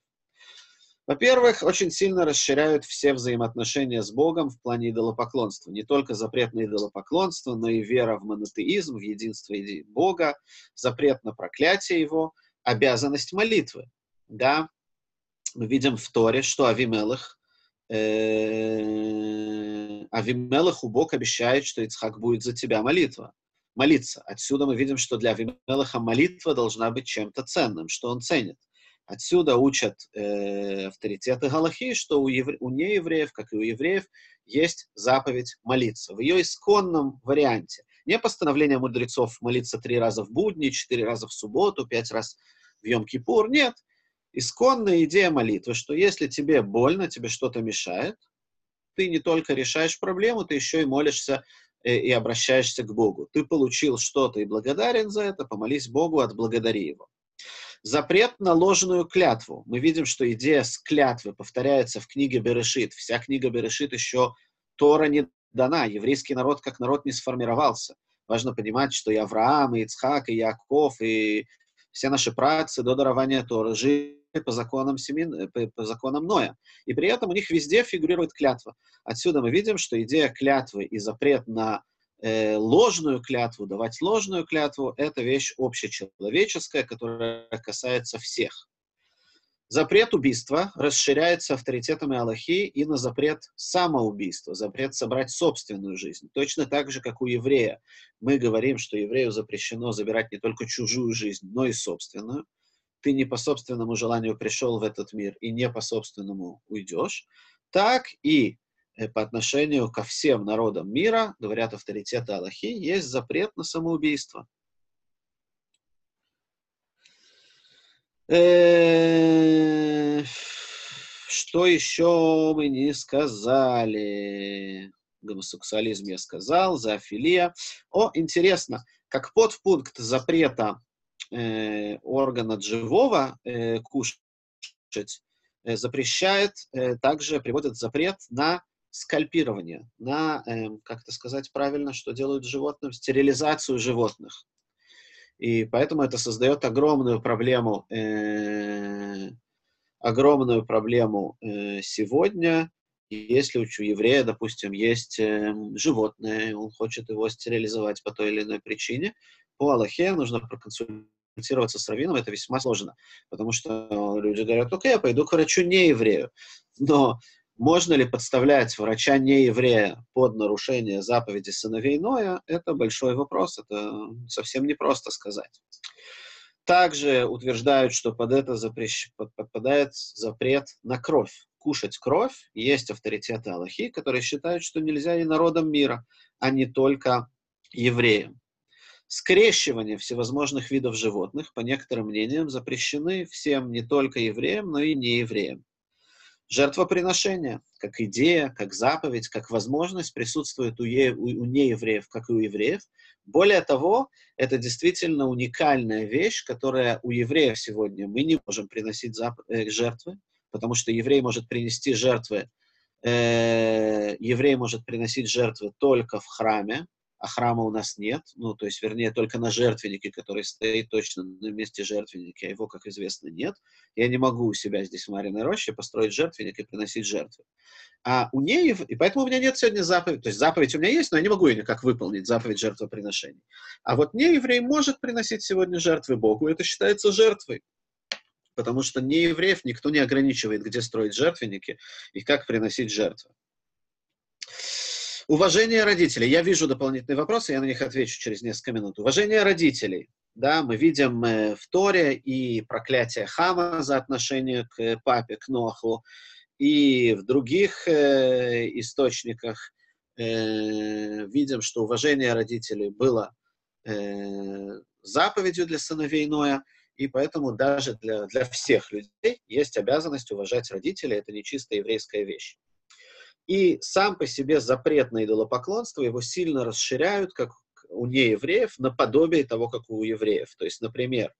Во-первых, очень сильно расширяют все взаимоотношения с Богом в плане идолопоклонства. Не только запрет на идолопоклонство, но и вера в монотеизм, в единство Бога, запрет на проклятие Его, обязанность молитвы. Да, мы видим в Торе, что Авимелых Э, Авимелаху Бог обещает, что Ицхак будет за тебя молитва, молиться. Отсюда мы видим, что для Авимелаха молитва должна быть чем-то ценным, что он ценит. Отсюда учат э, авторитеты Галахи, что у, евре... у неевреев, как и у евреев, есть заповедь молиться. В ее исконном варианте. Не постановление мудрецов молиться три раза в будни, четыре раза в субботу, пять раз в Йом-Кипур. Нет исконная идея молитвы, что если тебе больно, тебе что-то мешает, ты не только решаешь проблему, ты еще и молишься э, и обращаешься к Богу. Ты получил что-то и благодарен за это, помолись Богу, отблагодари Его. Запрет на ложную клятву. Мы видим, что идея с клятвы повторяется в книге Берешит. Вся книга Берешит еще Тора не дана. Еврейский народ как народ не сформировался. Важно понимать, что и Авраам, и Ицхак, и Яков, и все наши працы до дарования Торы жили по законам, семин, э, по, по законам Ноя. И при этом у них везде фигурирует клятва. Отсюда мы видим, что идея клятвы и запрет на э, ложную клятву, давать ложную клятву, это вещь общечеловеческая, которая касается всех. Запрет убийства расширяется авторитетами Аллахи и на запрет самоубийства, запрет собрать собственную жизнь. Точно так же, как у еврея. Мы говорим, что еврею запрещено забирать не только чужую жизнь, но и собственную ты не по собственному желанию пришел в этот мир и не по собственному уйдешь, так и э, по отношению ко всем народам мира, говорят авторитеты Аллахи, есть запрет на самоубийство. Э, что еще мы не сказали? Гомосексуализм я сказал, зоофилия. О, интересно, как подпункт запрета э, орган от живого э, кушать, э, запрещает, э, также приводит запрет на скальпирование, на, э, как это сказать правильно, что делают животным, стерилизацию животных. И поэтому это создает огромную проблему, огромную проблему сегодня. Если у еврея, допустим, есть э, животное, он хочет его стерилизовать по той или иной причине, по Аллахе нужно проконсультироваться консультироваться с раввином, это весьма сложно, потому что люди говорят, окей, я пойду к врачу не еврею. Но можно ли подставлять врача не еврея под нарушение заповеди сыновей Ноя, это большой вопрос, это совсем непросто сказать. Также утверждают, что под это запрещ... подпадает запрет на кровь. Кушать кровь. Есть авторитеты Аллахи, которые считают, что нельзя и народам мира, а не только евреям. Скрещивание всевозможных видов животных, по некоторым мнениям, запрещены всем, не только евреям, но и неевреям. Жертвоприношение, как идея, как заповедь, как возможность присутствует у, е, у, у неевреев, как и у евреев. Более того, это действительно уникальная вещь, которая у евреев сегодня мы не можем приносить зап, э, жертвы, потому что еврей может принести жертвы, э, еврей может приносить жертвы только в храме, а храма у нас нет, ну, то есть, вернее, только на жертвеннике, который стоит точно на месте жертвенника, а его, как известно, нет. Я не могу у себя здесь в Мариной роще построить жертвенник и приносить жертвы. А у нее, и поэтому у меня нет сегодня заповеди, то есть заповедь у меня есть, но я не могу ее никак выполнить, заповедь жертвоприношений. А вот не еврей может приносить сегодня жертвы Богу, это считается жертвой. Потому что не евреев никто не ограничивает, где строить жертвенники и как приносить жертвы. Уважение родителей. Я вижу дополнительные вопросы, я на них отвечу через несколько минут. Уважение родителей. Да, мы видим э, в Торе и проклятие Хама за отношение к папе, к Ноху, и в других э, источниках э, видим, что уважение родителей было заповедью для сыновей Ноя, и поэтому даже для, для всех людей есть обязанность уважать родителей, это не чисто еврейская вещь. И сам по себе запрет на идолопоклонство его сильно расширяют, как у неевреев, наподобие того, как у евреев. То есть, например,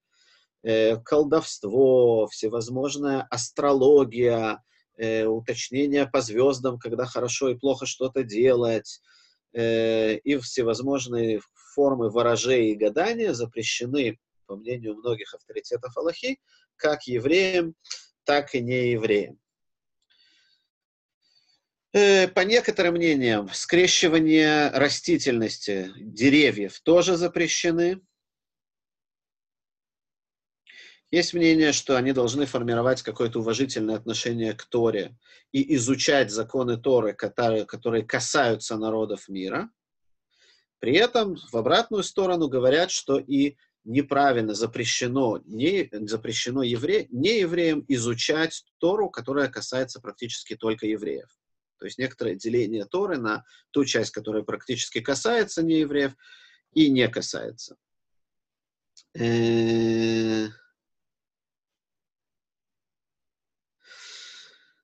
э, колдовство, всевозможная астрология, э, уточнение по звездам, когда хорошо и плохо что-то делать, э, и всевозможные формы ворожей и гадания запрещены, по мнению многих авторитетов Аллахи, как евреям, так и неевреям. Э, по некоторым мнениям, скрещивание растительности деревьев тоже запрещены. Есть мнение, что они должны формировать какое-то уважительное отношение к Торе и изучать законы Торы, которые, которые касаются народов мира. При этом в обратную сторону говорят, что и неправильно запрещено, не, запрещено евре, не евреям изучать Тору, которая касается практически только евреев. То есть некоторое деление Торы на ту часть, которая практически касается неевреев и не касается. Э,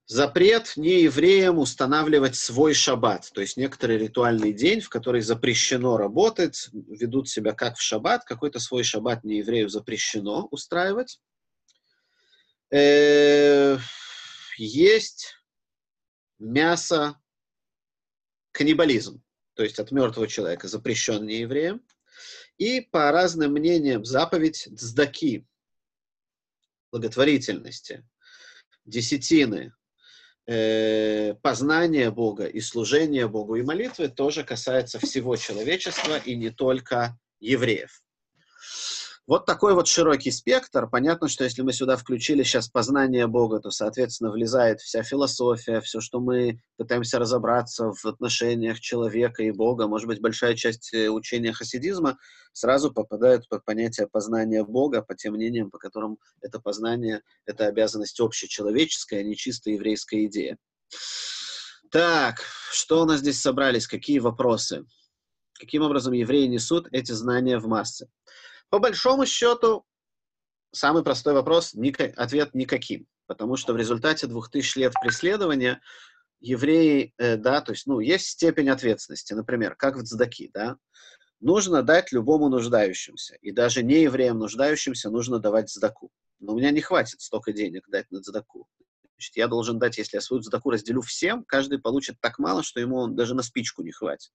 запрет неевреям устанавливать свой шаббат, то есть некоторый ритуальный день, в который запрещено работать, ведут себя как в шаббат, какой-то свой шаббат нееврею запрещено устраивать. Э, есть мясо, каннибализм, то есть от мертвого человека, запрещен неевреям. И по разным мнениям заповедь дздаки, благотворительности, десятины, э, познания Бога и служения Богу и молитвы тоже касается всего человечества и не только евреев. Вот такой вот широкий спектр. Понятно, что если мы сюда включили сейчас познание Бога, то, соответственно, влезает вся философия, все, что мы пытаемся разобраться в отношениях человека и Бога. Может быть, большая часть э, учения хасидизма сразу попадает под понятие познания Бога, по тем мнениям, по которым это познание — это обязанность общечеловеческая, а не чисто еврейская идея. Так, что у нас здесь собрались? Какие вопросы? Каким образом евреи несут эти знания в массы? По большому счету, самый простой вопрос, ответ никаким. Потому что в результате двух тысяч лет преследования евреи, э, да, то есть, ну, есть степень ответственности. Например, как в Цдаки, да, нужно дать любому нуждающимся. И даже не евреям нуждающимся нужно давать цдаку. Но у меня не хватит столько денег дать на цдаку. Значит, я должен дать, если я свою цдаку разделю всем, каждый получит так мало, что ему даже на спичку не хватит.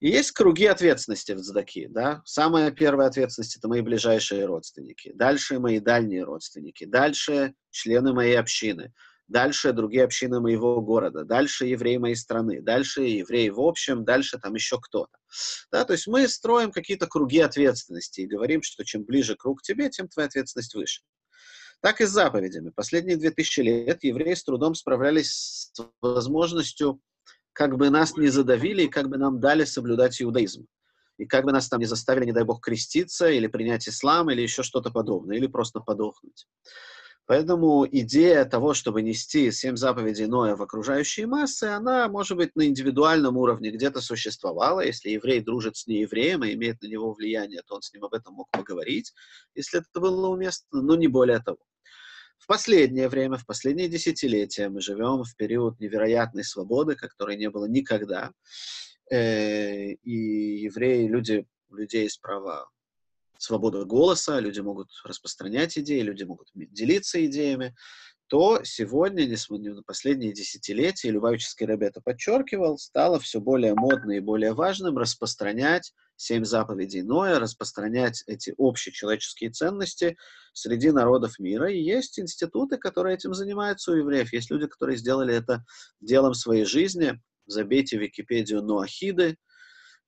И есть круги ответственности в Цдаки, да. Самая первая ответственность – это мои ближайшие родственники. Дальше мои дальние родственники. Дальше члены моей общины. дальше другие общины моего города, дальше евреи моей страны, дальше евреи в общем, дальше там еще кто-то. Да, то есть мы строим какие-то круги ответственности и говорим, что чем ближе круг к тебе, тем твоя ответственность выше. Так и с заповедями. Последние две тысячи лет евреи с трудом справлялись с возможностью, как бы нас не задавили и как бы нам дали соблюдать иудаизм. И как бы нас там не заставили, не дай бог, креститься или принять ислам или еще что-то подобное, или просто подохнуть. Поэтому идея того, чтобы нести семь заповедей Ноя в окружающие массы, она, может быть, на индивидуальном уровне где-то существовала. Если еврей дружит с неевреем и имеет на него влияние, то он с ним об этом мог поговорить, если это было уместно, но не более того. В последнее время, в последние десятилетия мы живем в период невероятной свободы, которой не было никогда. Э, и евреи, люди, у людей есть права свобода голоса, люди могут распространять идеи, люди могут делиться идеями, то сегодня, несмотря на последние десятилетия, Любавический Рэбе это подчеркивал, стало все более модно и более важным распространять семь заповедей Ноя, распространять эти общечеловеческие ценности среди народов мира. И есть институты, которые этим занимаются у евреев. Есть люди, которые сделали это делом своей жизни. Забейте в Википедию Ноахиды,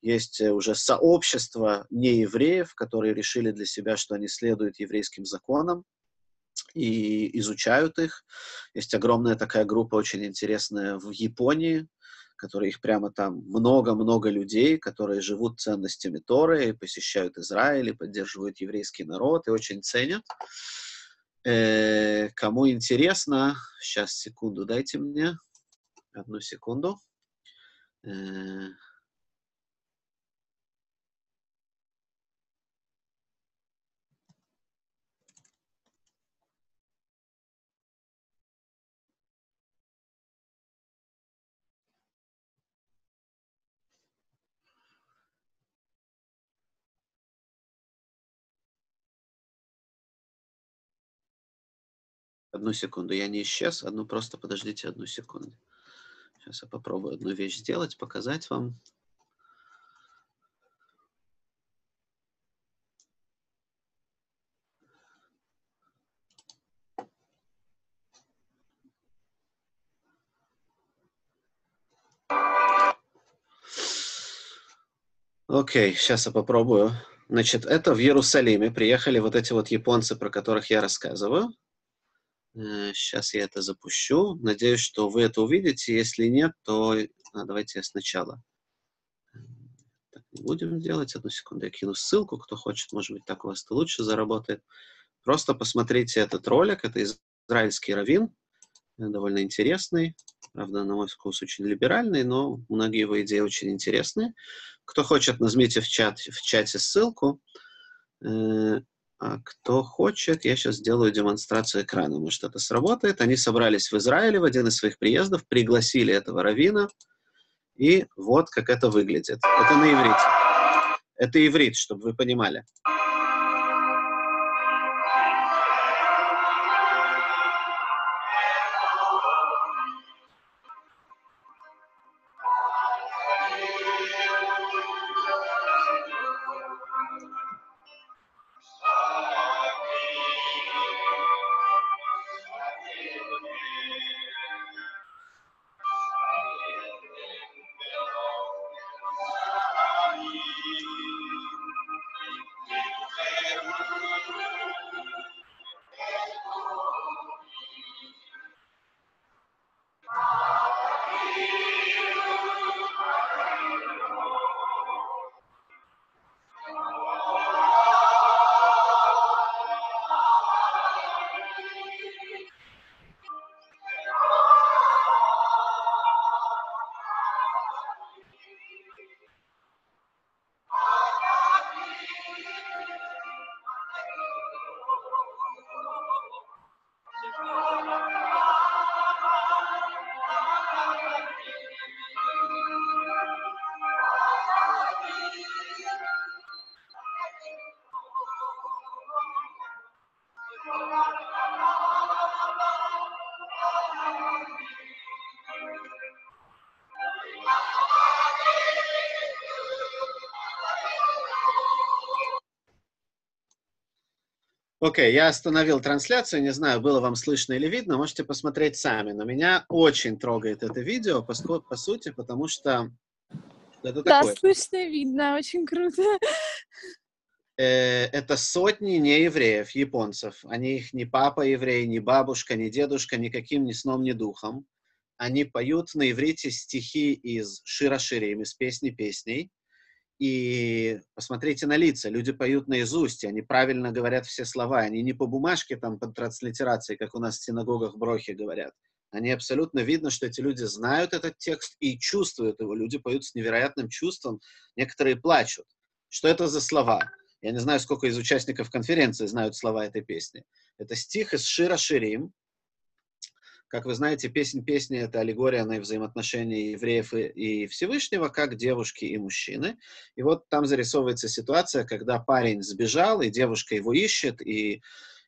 есть э, уже сообщество неевреев, которые решили для себя, что они следуют еврейским законам и изучают их. Есть огромная такая группа, очень интересная в Японии, которые их прямо там много-много людей, которые живут ценностями Торы, и посещают Израиль, и поддерживают еврейский народ, и очень ценят. Э, кому интересно, сейчас секунду дайте мне, одну секунду. Э, Одну секунду, я не исчез, одну просто подождите одну секунду. Сейчас я попробую одну вещь сделать, показать вам. Окей, okay, сейчас я попробую. Значит, это в Иерусалиме приехали вот эти вот японцы, про которых я рассказываю. Сейчас э, я это запущу. Надеюсь, что вы это увидите. Если нет, то а, давайте я сначала. Так не будем делать. Одну секунду, я кину ссылку. Кто хочет, может быть, так у вас это лучше заработает. Просто посмотрите этот ролик. Это израильский раввин. Э, довольно интересный. Правда, на мой вкус очень либеральный, но многие его идеи очень интересные. Кто хочет, нажмите в, чат, в чате ссылку. А кто хочет, я сейчас сделаю демонстрацию экрана. Может, это сработает. Они собрались в Израиле в один из своих приездов, пригласили этого равина, и вот как это выглядит. Это на иврите. Это иврит, чтобы вы понимали. Окей, okay, я остановил трансляцию, не знаю, было вам слышно или видно, можете посмотреть сами. Но меня очень трогает это видео, по, по сути, потому что это да, такое. слышно и видно, очень круто. Э, это сотни неевреев, японцев. Они их ни папа еврей, ни бабушка, ни дедушка, никаким ни сном, ни духом. Они поют на иврите стихи из Шира Ширим, из песни песней и посмотрите на лица, люди поют наизусть, они правильно говорят все слова, они не по бумажке там под транслитерацией, как у нас в синагогах Брохи говорят. Они абсолютно видно, что эти люди знают этот текст и чувствуют его. Люди поют с невероятным чувством, некоторые плачут. Что это за слова? Я не знаю, сколько из участников конференции знают слова этой песни. Это стих из Шира Ширим, как вы знаете, песнь песни — это аллегория на взаимоотношения евреев и, и Всевышнего, как девушки и мужчины. И вот там зарисовывается ситуация, когда парень сбежал, и девушка его ищет, и,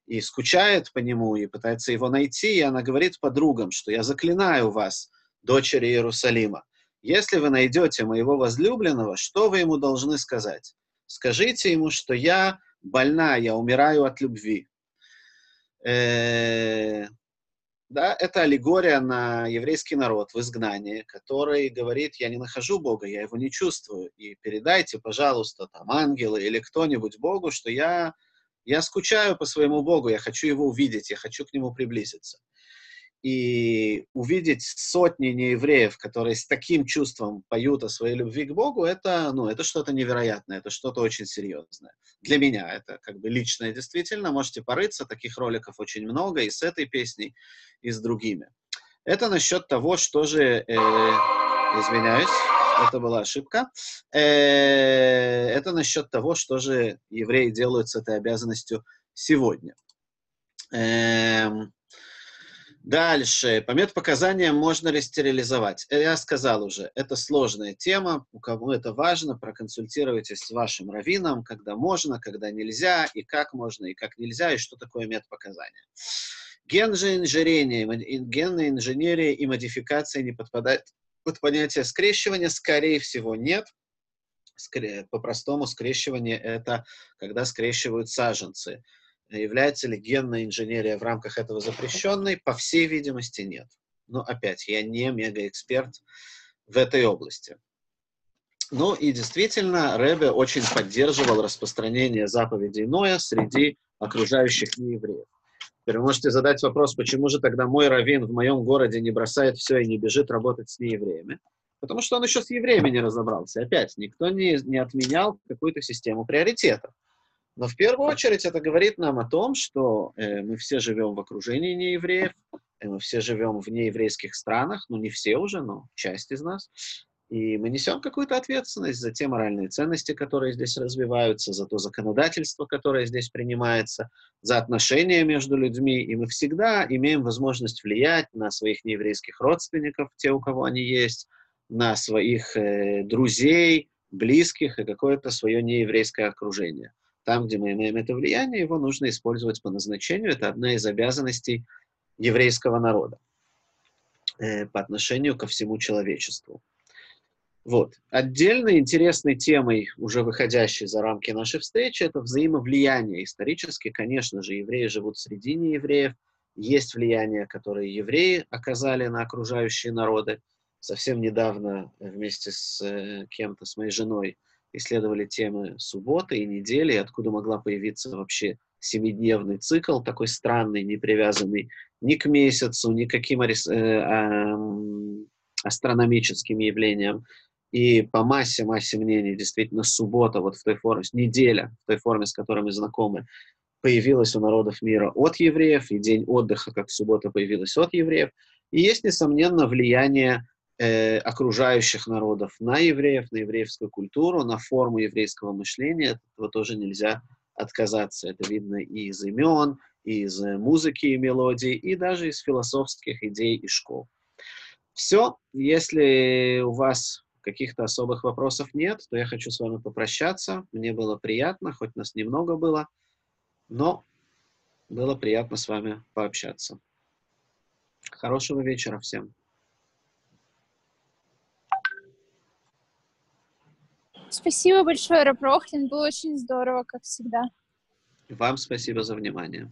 и скучает по нему, и пытается его найти, и она говорит подругам, что «я заклинаю вас, дочери Иерусалима, если вы найдете моего возлюбленного, что вы ему должны сказать? Скажите ему, что я больна, я умираю от любви. Э, да, это аллегория на еврейский народ в изгнании, который говорит, я не нахожу Бога, я его не чувствую, и передайте, пожалуйста, там, ангелы или кто-нибудь Богу, что я, я скучаю по своему Богу, я хочу его увидеть, я хочу к нему приблизиться и увидеть сотни неевреев, которые с таким чувством поют о своей любви к Богу, это, ну, это что-то невероятное, это что-то очень серьезное. Для меня это как бы личное действительно. Можете порыться, таких роликов очень много и с этой песней, и с другими. Это насчет того, что же... Э, извиняюсь, это была ошибка. Э, это насчет того, что же евреи делают с этой обязанностью сегодня. Э, Дальше. По медпоказаниям можно ли стерилизовать? Э, я сказал уже, это сложная тема. У кого это важно, проконсультируйтесь с вашим раввином, когда можно, когда нельзя, и как можно, и как нельзя, и что такое медпоказание. Ген же инжирение, генная инженерия и модификация не подпадают под понятие скрещивания? Скорее всего, нет. По-простому скрещивание — это когда скрещивают саженцы. Является ли генная инженерия в рамках этого запрещенной? По всей видимости, нет. Но опять, я не мегаэксперт в этой области. Ну и действительно, Рэбе очень поддерживал распространение заповедей Ноя среди окружающих неевреев. Теперь вы можете задать вопрос, почему же тогда мой раввин в моем городе не бросает все и не бежит работать с неевреями? Потому что он еще с евреями не разобрался. Опять, никто не, не отменял какую-то систему приоритетов. Но в первую очередь это говорит нам о том, что э, мы все живем в окружении неевреев, э, мы все живем в нееврейских странах, ну не все уже, но часть из нас. И мы несем какую-то ответственность за те моральные ценности, которые здесь развиваются, за то законодательство, которое здесь принимается, за отношения между людьми. И мы всегда имеем возможность влиять на своих нееврейских родственников, те, у кого они есть, на своих э, друзей, близких и какое-то свое нееврейское окружение. Там, где мы имеем это влияние, его нужно использовать по назначению. Это одна из обязанностей еврейского народа э, по отношению ко всему человечеству. Вот. Отдельной интересной темой, уже выходящей за рамки нашей встречи, это взаимовлияние. Исторически, конечно же, евреи живут среди неевреев, есть влияние, которое евреи оказали на окружающие народы. Совсем недавно вместе с э, кем-то, с моей женой, исследовали темы субботы и недели, откуда могла появиться вообще семидневный цикл, такой странный, не привязанный ни к месяцу, ни к каким э, астрономическим явлениям. И по массе, массе мнений, действительно, суббота, вот в той форме, неделя, в той форме, с которой мы знакомы, появилась у народов мира от евреев, и день отдыха, как суббота, появилась от евреев. И есть, несомненно, влияние э, окружающих народов на евреев, на еврейскую культуру, на форму еврейского мышления. От этого тоже нельзя отказаться. Это видно и из имен, и из музыки и мелодий, и даже из философских идей и школ. Все. Если у вас каких-то особых вопросов нет, то я хочу с вами попрощаться. Мне было приятно, хоть нас немного было, но было приятно с вами пообщаться. Хорошего вечера всем. Спасибо большое, Ропрохлин. Было очень здорово, как всегда. Вам спасибо за внимание.